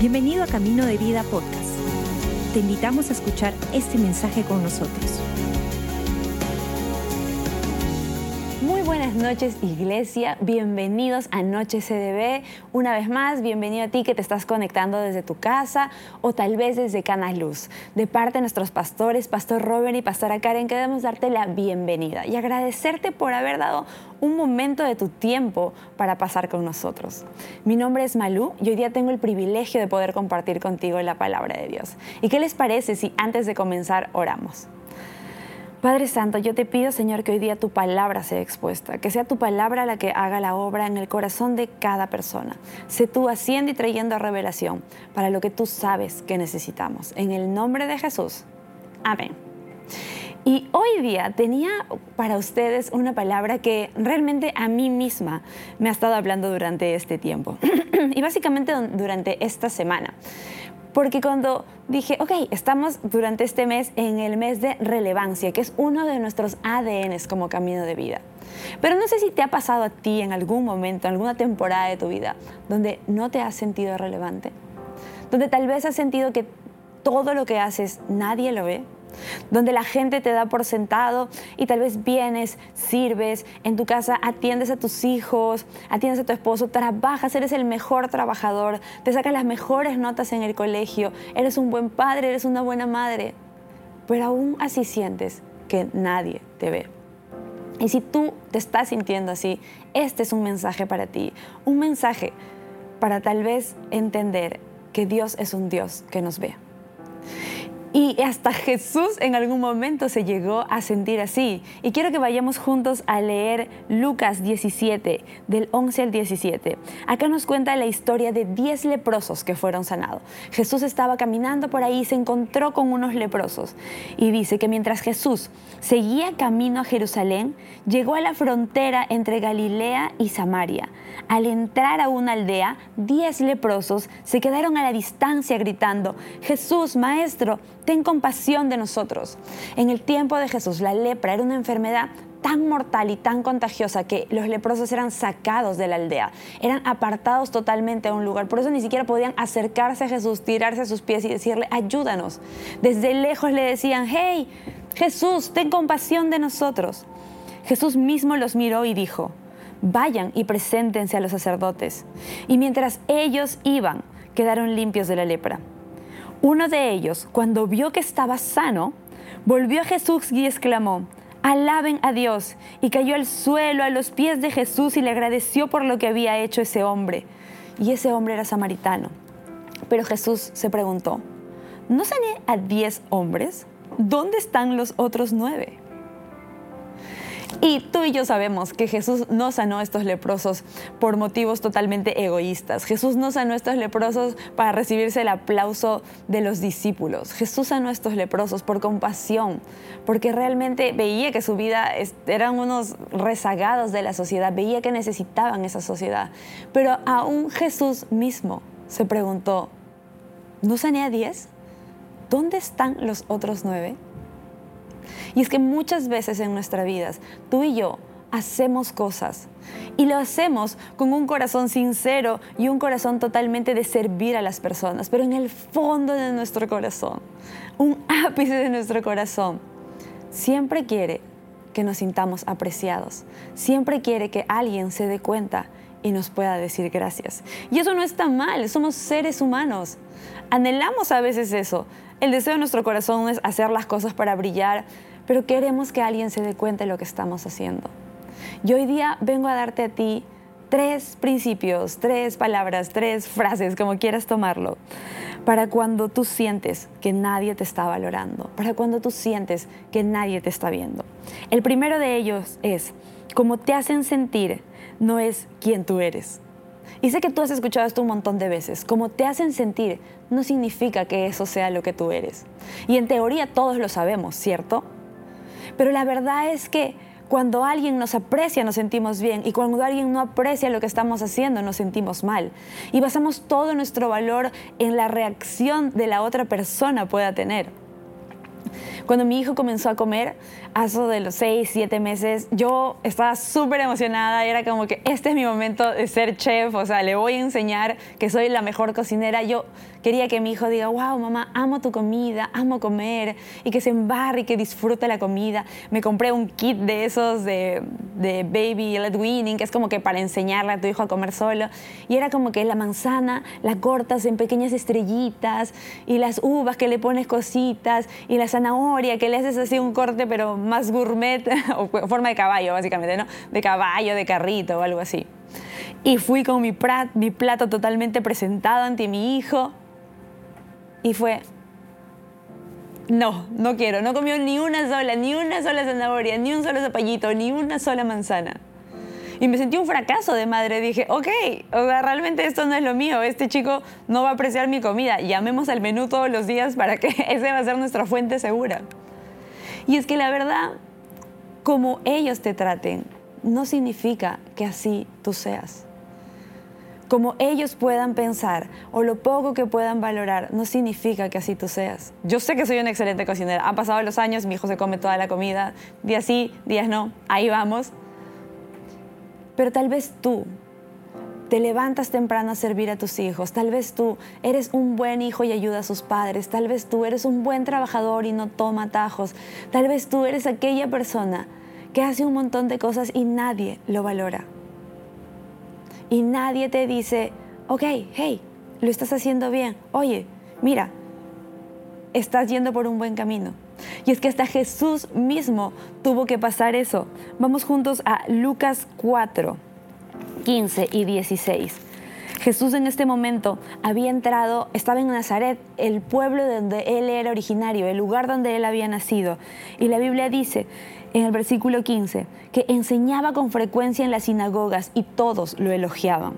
Bienvenido a Camino de Vida Podcast. Te invitamos a escuchar este mensaje con nosotros. Buenas noches Iglesia, bienvenidos a Noche CDB. Una vez más, bienvenido a ti que te estás conectando desde tu casa o tal vez desde Canas Luz. De parte de nuestros pastores, Pastor Robert y Pastora Karen, queremos darte la bienvenida y agradecerte por haber dado un momento de tu tiempo para pasar con nosotros. Mi nombre es Malú y hoy día tengo el privilegio de poder compartir contigo la palabra de Dios. ¿Y qué les parece si antes de comenzar oramos? Padre Santo, yo te pido, Señor, que hoy día tu palabra sea expuesta, que sea tu palabra la que haga la obra en el corazón de cada persona. Sé tú haciendo y trayendo revelación para lo que tú sabes que necesitamos. En el nombre de Jesús. Amén. Y hoy día tenía para ustedes una palabra que realmente a mí misma me ha estado hablando durante este tiempo y básicamente durante esta semana. Porque cuando dije, ok, estamos durante este mes en el mes de relevancia, que es uno de nuestros ADNs como camino de vida. Pero no sé si te ha pasado a ti en algún momento, en alguna temporada de tu vida, donde no te has sentido relevante, donde tal vez has sentido que todo lo que haces nadie lo ve, donde la gente te da por sentado y tal vez vienes, sirves, en tu casa atiendes a tus hijos, atiendes a tu esposo, trabajas, eres el mejor trabajador, te sacas las mejores notas en el colegio, eres un buen padre, eres una buena madre, pero aún así sientes que nadie te ve. Y si tú te estás sintiendo así, este es un mensaje para ti, un mensaje para tal vez entender que Dios es un Dios que nos ve. Y hasta Jesús en algún momento se llegó a sentir así. Y quiero que vayamos juntos a leer Lucas 17, del 11 al 17. Acá nos cuenta la historia de 10 leprosos que fueron sanados. Jesús estaba caminando por ahí y se encontró con unos leprosos. Y dice que mientras Jesús seguía camino a Jerusalén, llegó a la frontera entre Galilea y Samaria. Al entrar a una aldea, 10 leprosos se quedaron a la distancia gritando, Jesús, Maestro, ten compasión de nosotros. En el tiempo de Jesús, la lepra era una enfermedad tan mortal y tan contagiosa que los leprosos eran sacados de la aldea, eran apartados totalmente a un lugar. Por eso ni siquiera podían acercarse a Jesús, tirarse a sus pies y decirle, ayúdanos. Desde lejos le decían, hey, Jesús, ten compasión de nosotros. Jesús mismo los miró y dijo, vayan y preséntense a los sacerdotes. Y mientras ellos iban, quedaron limpios de la lepra. Uno de ellos, cuando vio que estaba sano, volvió a Jesús y exclamó, alaben a Dios, y cayó al suelo a los pies de Jesús y le agradeció por lo que había hecho ese hombre. Y ese hombre era samaritano. Pero Jesús se preguntó, ¿no sané a diez hombres? ¿Dónde están los otros nueve? Y tú y yo sabemos que Jesús no sanó a estos leprosos por motivos totalmente egoístas. Jesús no sanó a estos leprosos para recibirse el aplauso de los discípulos. Jesús sanó a estos leprosos por compasión, porque realmente veía que su vida eran unos rezagados de la sociedad, veía que necesitaban esa sociedad. Pero aún Jesús mismo se preguntó, ¿no sané a diez? ¿Dónde están los otros nueve? Y es que muchas veces en nuestras vidas, tú y yo hacemos cosas. Y lo hacemos con un corazón sincero y un corazón totalmente de servir a las personas, pero en el fondo de nuestro corazón, un ápice de nuestro corazón, siempre quiere que nos sintamos apreciados, siempre quiere que alguien se dé cuenta y nos pueda decir gracias. Y eso no está mal, somos seres humanos. Anhelamos a veces eso. El deseo de nuestro corazón es hacer las cosas para brillar, pero queremos que alguien se dé cuenta de lo que estamos haciendo. Y hoy día vengo a darte a ti tres principios, tres palabras, tres frases, como quieras tomarlo, para cuando tú sientes que nadie te está valorando, para cuando tú sientes que nadie te está viendo. El primero de ellos es, como te hacen sentir, no es quien tú eres. Y sé que tú has escuchado esto un montón de veces. Como te hacen sentir, no significa que eso sea lo que tú eres. Y en teoría todos lo sabemos, ¿cierto? Pero la verdad es que cuando alguien nos aprecia nos sentimos bien y cuando alguien no aprecia lo que estamos haciendo nos sentimos mal. Y basamos todo nuestro valor en la reacción de la otra persona pueda tener. Cuando mi hijo comenzó a comer, a eso de los seis, siete meses, yo estaba súper emocionada, era como que este es mi momento de ser chef, o sea, le voy a enseñar que soy la mejor cocinera. Yo quería que mi hijo diga, wow, mamá, amo tu comida, amo comer, y que se embarre y que disfrute la comida. Me compré un kit de esos de, de baby led weaning, que es como que para enseñarle a tu hijo a comer solo, y era como que la manzana la cortas en pequeñas estrellitas, y las uvas que le pones cositas, y la zanahoria que le haces así un corte, pero más gourmet, o forma de caballo, básicamente, ¿no? De caballo, de carrito o algo así. Y fui con mi, mi plato totalmente presentado ante mi hijo. Y fue, no, no quiero. No comió ni una sola, ni una sola zanahoria, ni un solo zapallito, ni una sola manzana. Y me sentí un fracaso de madre. Dije, ok, o sea, realmente esto no es lo mío. Este chico no va a apreciar mi comida. Llamemos al menú todos los días para que ese va a ser nuestra fuente segura. Y es que la verdad, como ellos te traten, no significa que así tú seas. Como ellos puedan pensar o lo poco que puedan valorar, no significa que así tú seas. Yo sé que soy una excelente cocinera. Han pasado los años, mi hijo se come toda la comida, días sí, días no, ahí vamos. Pero tal vez tú te levantas temprano a servir a tus hijos, tal vez tú eres un buen hijo y ayuda a sus padres, tal vez tú eres un buen trabajador y no toma atajos, tal vez tú eres aquella persona que hace un montón de cosas y nadie lo valora. Y nadie te dice, ok, hey, lo estás haciendo bien, oye, mira, estás yendo por un buen camino. Y es que hasta Jesús mismo tuvo que pasar eso. Vamos juntos a Lucas 4, 15 y 16. Jesús en este momento había entrado, estaba en Nazaret, el pueblo donde él era originario, el lugar donde él había nacido. Y la Biblia dice en el versículo 15, que enseñaba con frecuencia en las sinagogas y todos lo elogiaban.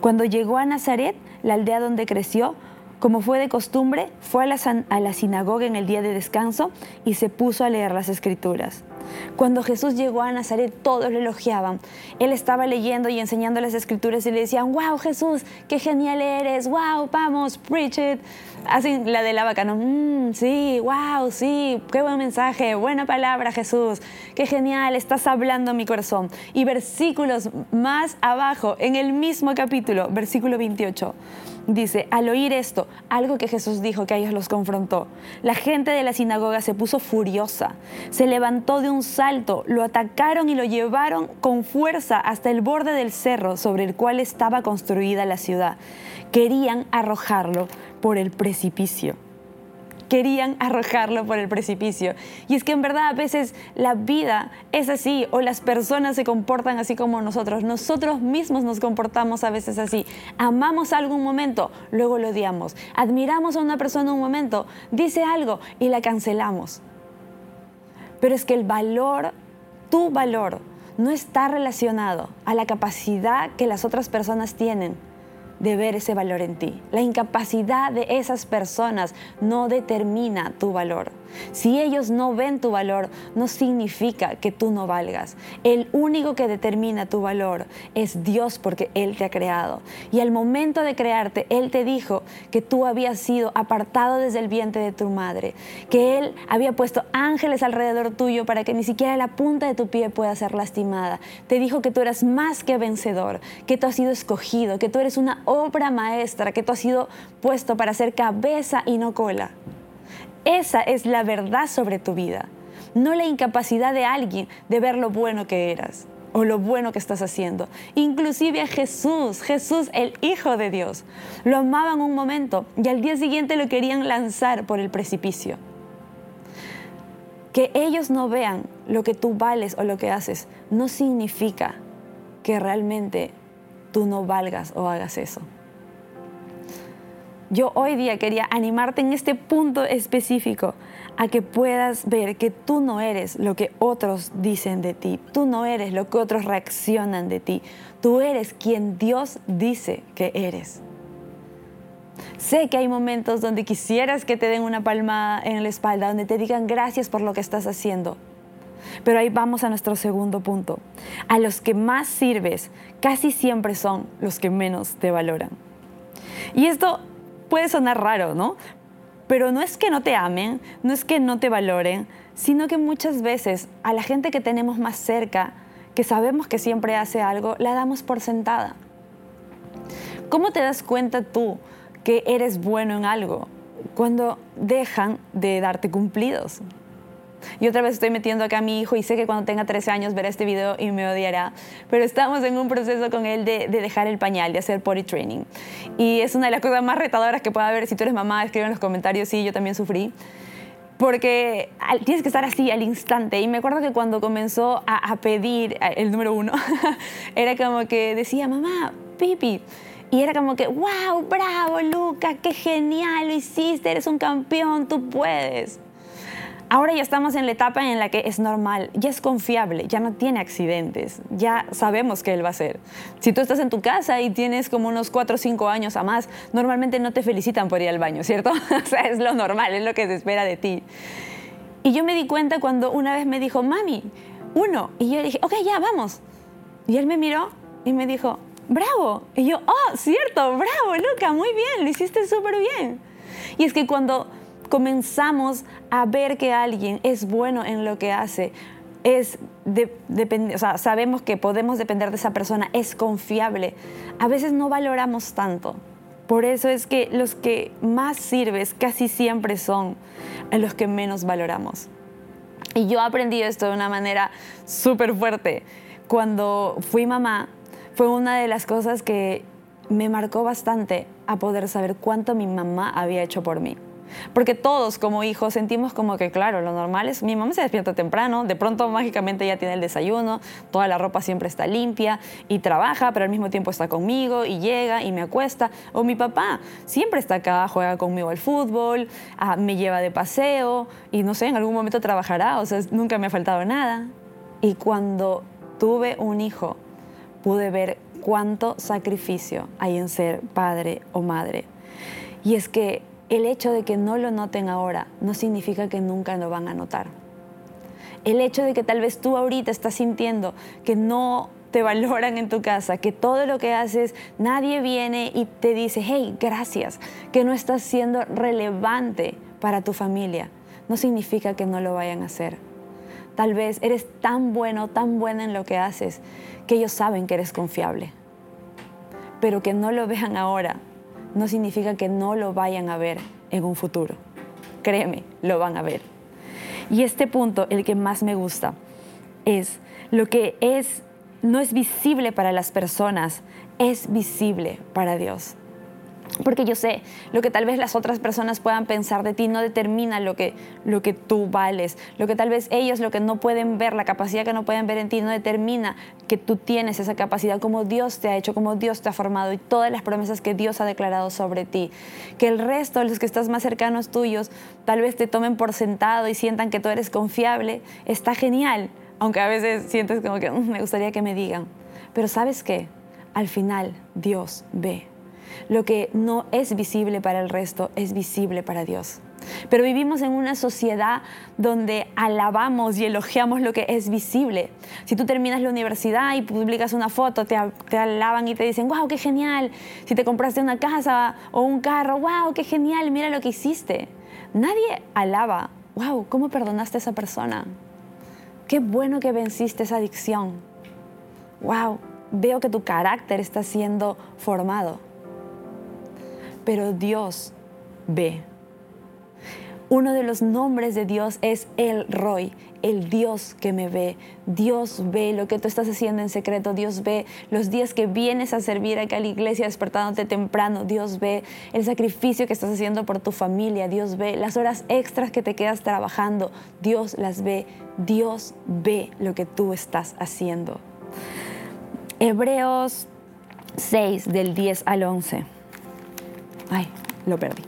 Cuando llegó a Nazaret, la aldea donde creció, como fue de costumbre, fue a la, a la, sinagoga en el día de descanso y se puso a leer las escrituras. Cuando Jesús llegó a Nazaret, todos lo elogiaban. Él estaba leyendo y enseñando las escrituras y le decían, wow Jesús, qué genial eres, wow, vamos, preach it. Así la de la vaca, ¿no? Mm, sí, wow, sí, qué buen mensaje, buena palabra Jesús, qué genial, estás hablando mi corazón. Y versículos más abajo, en el mismo capítulo, versículo 28. Dice, al oír esto, algo que Jesús dijo que a ellos los confrontó, la gente de la sinagoga se puso furiosa, se levantó de un salto, lo atacaron y lo llevaron con fuerza hasta el borde del cerro sobre el cual estaba construida la ciudad. Querían arrojarlo por el precipicio querían arrojarlo por el precipicio. Y es que en verdad a veces la vida es así o las personas se comportan así como nosotros. Nosotros mismos nos comportamos a veces así. Amamos algo un momento, luego lo odiamos. Admiramos a una persona un momento, dice algo y la cancelamos. Pero es que el valor, tu valor, no está relacionado a la capacidad que las otras personas tienen de ver ese valor en ti. La incapacidad de esas personas no determina tu valor. Si ellos no ven tu valor, no significa que tú no valgas. El único que determina tu valor es Dios porque Él te ha creado. Y al momento de crearte, Él te dijo que tú habías sido apartado desde el vientre de tu madre, que Él había puesto ángeles alrededor tuyo para que ni siquiera la punta de tu pie pueda ser lastimada. Te dijo que tú eras más que vencedor, que tú has sido escogido, que tú eres una obra maestra, que tú has sido puesto para ser cabeza y no cola. Esa es la verdad sobre tu vida, no la incapacidad de alguien de ver lo bueno que eras o lo bueno que estás haciendo. Inclusive a Jesús, Jesús el Hijo de Dios. Lo amaban un momento y al día siguiente lo querían lanzar por el precipicio. Que ellos no vean lo que tú vales o lo que haces no significa que realmente tú no valgas o hagas eso yo hoy día quería animarte en este punto específico a que puedas ver que tú no eres lo que otros dicen de ti, tú no eres lo que otros reaccionan de ti, tú eres quien Dios dice que eres. Sé que hay momentos donde quisieras que te den una palmada en la espalda, donde te digan gracias por lo que estás haciendo. Pero ahí vamos a nuestro segundo punto. A los que más sirves casi siempre son los que menos te valoran. Y esto puede sonar raro, ¿no? Pero no es que no te amen, no es que no te valoren, sino que muchas veces a la gente que tenemos más cerca, que sabemos que siempre hace algo, la damos por sentada. ¿Cómo te das cuenta tú que eres bueno en algo? Cuando dejan de darte cumplidos. Y otra vez estoy metiendo acá a mi hijo y sé que cuando tenga 13 años verá este video y me odiará. Pero estamos en un proceso con él de, dejar el pañal, de hacer potty training. Y es una de las cosas más retadoras que pueda haber. Si tú eres mamá, escribe en los comentarios, sí, yo también sufrí. Porque tienes que estar así al instante. Y me acuerdo que cuando comenzó a, a pedir el número uno, era como que decía, mamá, pipi. Y era como que, wow, bravo, Luca, qué genial lo hiciste, eres un campeón, tú puedes. Ahora ya estamos en la etapa en la que es normal, ya es confiable, ya no tiene accidentes, ya sabemos que él va a ser. Si tú estás en tu casa y tienes como unos 4 o 5 años a más, normalmente no te felicitan por ir al baño, ¿cierto? o sea, es lo normal, es lo que se espera de ti. Y yo me di cuenta cuando una vez me dijo, mami, uno. Y yo dije, ok, ya, vamos. Y él me miró y me dijo, bravo. Y yo, oh, cierto, bravo, Luca, muy bien, lo hiciste súper bien. Y es que cuando comenzamos a ver que alguien es bueno en lo que hace, es sea, sabemos que podemos depender de esa persona, es confiable, a veces no valoramos tanto. Por eso es que los que más sirves casi siempre son los que menos valoramos. Y yo aprendí esto de una manera súper fuerte. Cuando fui mamá, fue una de las cosas que me marcó bastante a poder saber cuánto mi mamá había hecho por mí. Porque todos como hijos sentimos como que, claro, lo normal es, mi mamá se despierta temprano, de pronto mágicamente ya tiene el desayuno, toda la ropa siempre está limpia y trabaja, pero al mismo tiempo está conmigo y llega y me acuesta. O mi papá siempre está acá, juega conmigo al fútbol, ah, me lleva de paseo y no sé, en algún momento trabajará, o sea, nunca me ha faltado nada. Y cuando tuve un hijo, pude ver cuánto sacrificio hay en ser padre o madre. Y es que el hecho de que no lo noten ahora no significa que nunca lo van a notar. El hecho de que tal vez tú ahorita estás sintiendo que no te valoran en tu casa, que todo lo que haces, nadie viene y te dice, hey, gracias, que no estás siendo relevante para tu familia, no significa que no lo vayan a hacer. Tal vez eres tan bueno, tan buena en lo que haces, que ellos saben que eres confiable. Pero que no lo vean ahora no significa que no lo vayan a ver en un futuro. Créeme, lo van a ver. Y este punto, el que más me gusta, es lo que es no es visible para las personas, es visible para Dios. Porque yo sé, lo que tal vez las otras personas puedan pensar de ti no determina lo que, lo que tú vales. Lo que tal vez ellos, lo que no pueden ver, la capacidad que no pueden ver en ti, no determina que tú tienes esa capacidad, como Dios te ha hecho, como Dios te ha formado y todas las promesas que Dios ha declarado sobre ti. Que el resto, los que estás más cercanos tuyos, tal vez te tomen por sentado y sientan que tú eres confiable, está genial. Aunque a veces sientes como que mm, me gustaría que me digan. Pero ¿sabes qué? Al final Dios ve lo que no es visible para el resto es visible para Dios. Pero vivimos en una sociedad donde alabamos y elogiamos lo que es visible. Si tú terminas la universidad y publicas una foto, te, alaban y te dicen, wow, qué genial. Si te compraste una casa o un carro, wow, qué genial, mira lo que hiciste. Nadie alaba, wow, ¿cómo perdonaste a esa persona? Qué bueno que venciste esa adicción. Wow, veo que tu carácter está siendo formado pero Dios ve. Uno de los nombres de Dios es el Roy, el Dios que me ve. Dios ve lo que tú estás haciendo en secreto. Dios ve los días que vienes a servir acá a la iglesia despertándote temprano. Dios ve el sacrificio que estás haciendo por tu familia. Dios ve las horas extras que te quedas trabajando. Dios las ve. Dios ve lo que tú estás haciendo. Hebreos 6 del 10 al 11. Ay, lo perdí.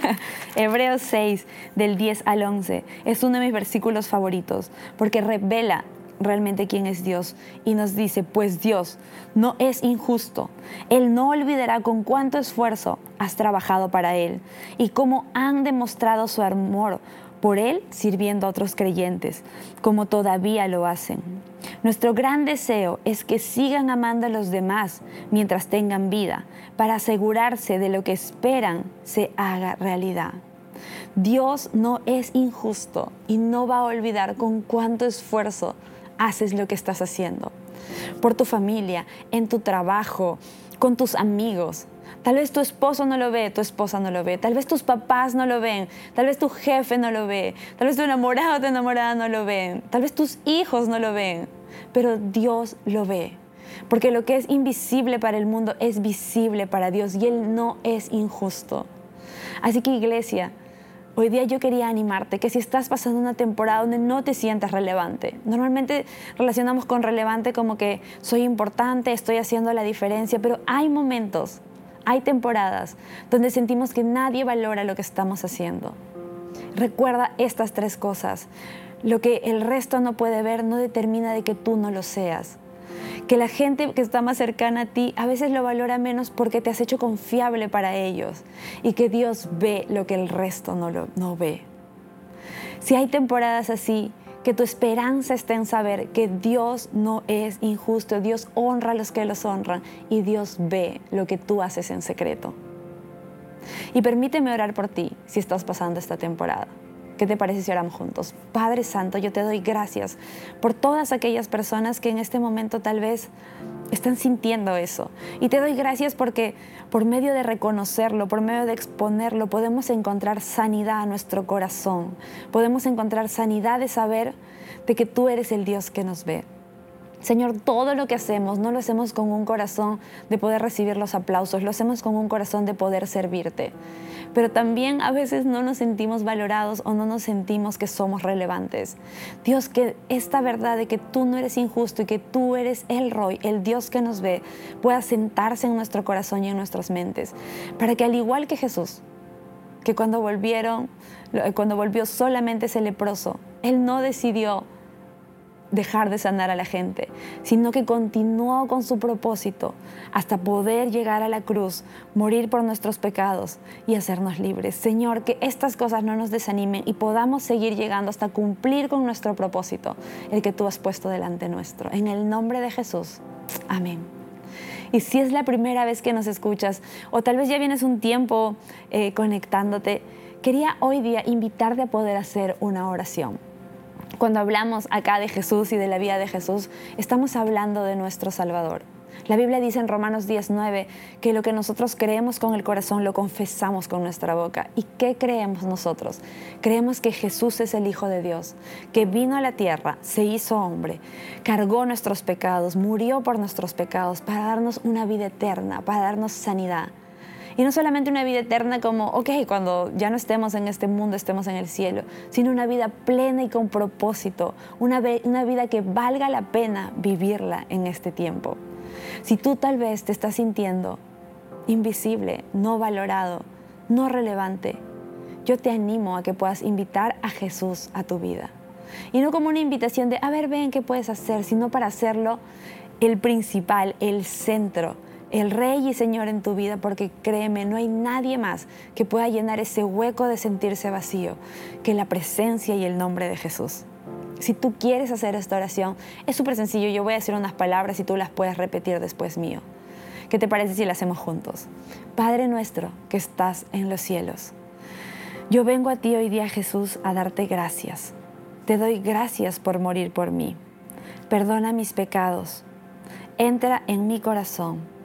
Hebreos 6, del 10 al 11, es uno de mis versículos favoritos porque revela realmente quién es Dios y nos dice, pues Dios no es injusto. Él no olvidará con cuánto esfuerzo has trabajado para Él y cómo han demostrado su amor por Él sirviendo a otros creyentes, como todavía lo hacen. Nuestro gran deseo es que sigan amando a los demás mientras tengan vida, para asegurarse de lo que esperan se haga realidad. Dios no es injusto y no va a olvidar con cuánto esfuerzo haces lo que estás haciendo. Por tu familia, en tu trabajo, con tus amigos. Tal vez tu esposo no lo ve, tu esposa no lo ve, tal vez tus papás no lo ven, tal vez tu jefe no lo ve, tal vez tu enamorado o tu enamorada no lo ven, tal vez tus hijos no lo ven, pero Dios lo ve. Porque lo que es invisible para el mundo es visible para Dios y Él no es injusto. Así que iglesia, Hoy día yo quería animarte que si estás pasando una temporada donde no te sientes relevante, normalmente relacionamos con relevante como que soy importante, estoy haciendo la diferencia, pero hay momentos, hay temporadas donde sentimos que nadie valora lo que estamos haciendo. Recuerda estas tres cosas. Lo que el resto no puede ver no determina de que tú no lo seas que la gente que está más cercana a ti a veces lo valora menos porque te has hecho confiable para ellos y que Dios ve lo que el resto no, lo, no ve. Si hay temporadas así, que tu esperanza esté en saber que Dios no es injusto, Dios honra a los que los honran y Dios ve lo que tú haces en secreto. Y permíteme orar por ti si estás pasando esta temporada. ¿Qué te parece si oramos juntos? Padre Santo, yo te doy gracias por todas aquellas personas que en este momento tal vez están sintiendo eso. Y te doy gracias porque por medio de reconocerlo, por medio de exponerlo, podemos encontrar sanidad a nuestro corazón. Podemos encontrar sanidad de saber de que tú eres el Dios que nos ve. Señor, todo lo que hacemos no lo hacemos con un corazón de poder recibir los aplausos, lo hacemos con un corazón de poder servirte pero también a veces no nos sentimos valorados o no nos sentimos que somos relevantes. Dios, que esta verdad de que tú no eres injusto y que tú eres el Roy, el Dios que nos ve, pueda sentarse en nuestro corazón y en nuestras mentes, para que al igual que Jesús, que cuando volvieron, cuando volvió solamente ese leproso, Él no decidió dejar de sanar a la gente, sino que continuó con su propósito hasta poder llegar a la cruz, morir por nuestros pecados y hacernos libres. Señor, que estas cosas no nos desanimen y podamos seguir llegando hasta cumplir con nuestro propósito, el que tú has puesto delante nuestro. En el nombre de Jesús. Amén. Y si es la primera vez que nos escuchas, o tal vez ya vienes un tiempo eh, conectándote, quería hoy día invitarte a poder hacer una oración. Cuando hablamos acá de Jesús y de la vida de Jesús, estamos hablando de nuestro Salvador. La Biblia dice en Romanos 19 que lo que nosotros creemos con el corazón lo confesamos con nuestra boca. ¿Y qué creemos nosotros? Creemos que Jesús es el Hijo de Dios, que vino a la tierra, se hizo hombre, cargó nuestros pecados, murió por nuestros pecados para darnos una vida eterna, para darnos sanidad. Y no solamente una vida eterna como, ok, cuando ya no estemos en este mundo, estemos en el cielo, sino una vida plena y con propósito, una, una vida que valga la pena vivirla en este tiempo. Si tú tal vez te estás sintiendo invisible, no valorado, no relevante, yo te animo a que puedas invitar a Jesús a tu vida. Y no como una invitación de, a ver, ven qué puedes hacer, sino para hacerlo el principal, el centro el Rey y Señor en tu vida, porque créeme, no hay nadie más que pueda llenar ese hueco de sentirse vacío que la presencia y el nombre de Jesús. Si tú quieres hacer esta oración, es súper sencillo. Yo voy a decir unas palabras y tú las puedes repetir después mío. ¿Qué te parece si las hacemos juntos? Padre nuestro que estás en los cielos. Yo vengo a ti hoy día, Jesús, a darte gracias. Te doy gracias por morir por mí. Perdona mis pecados. Entra en mi corazón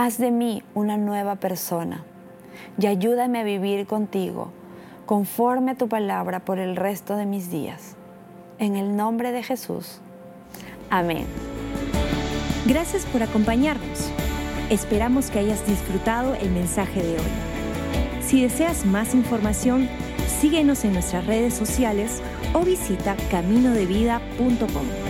Haz de mí una nueva persona y ayúdame a vivir contigo conforme a tu palabra por el resto de mis días. En el nombre de Jesús. Amén. Gracias por acompañarnos. Esperamos que hayas disfrutado el mensaje de hoy. Si deseas más información, síguenos en nuestras redes sociales o visita caminodevida.com.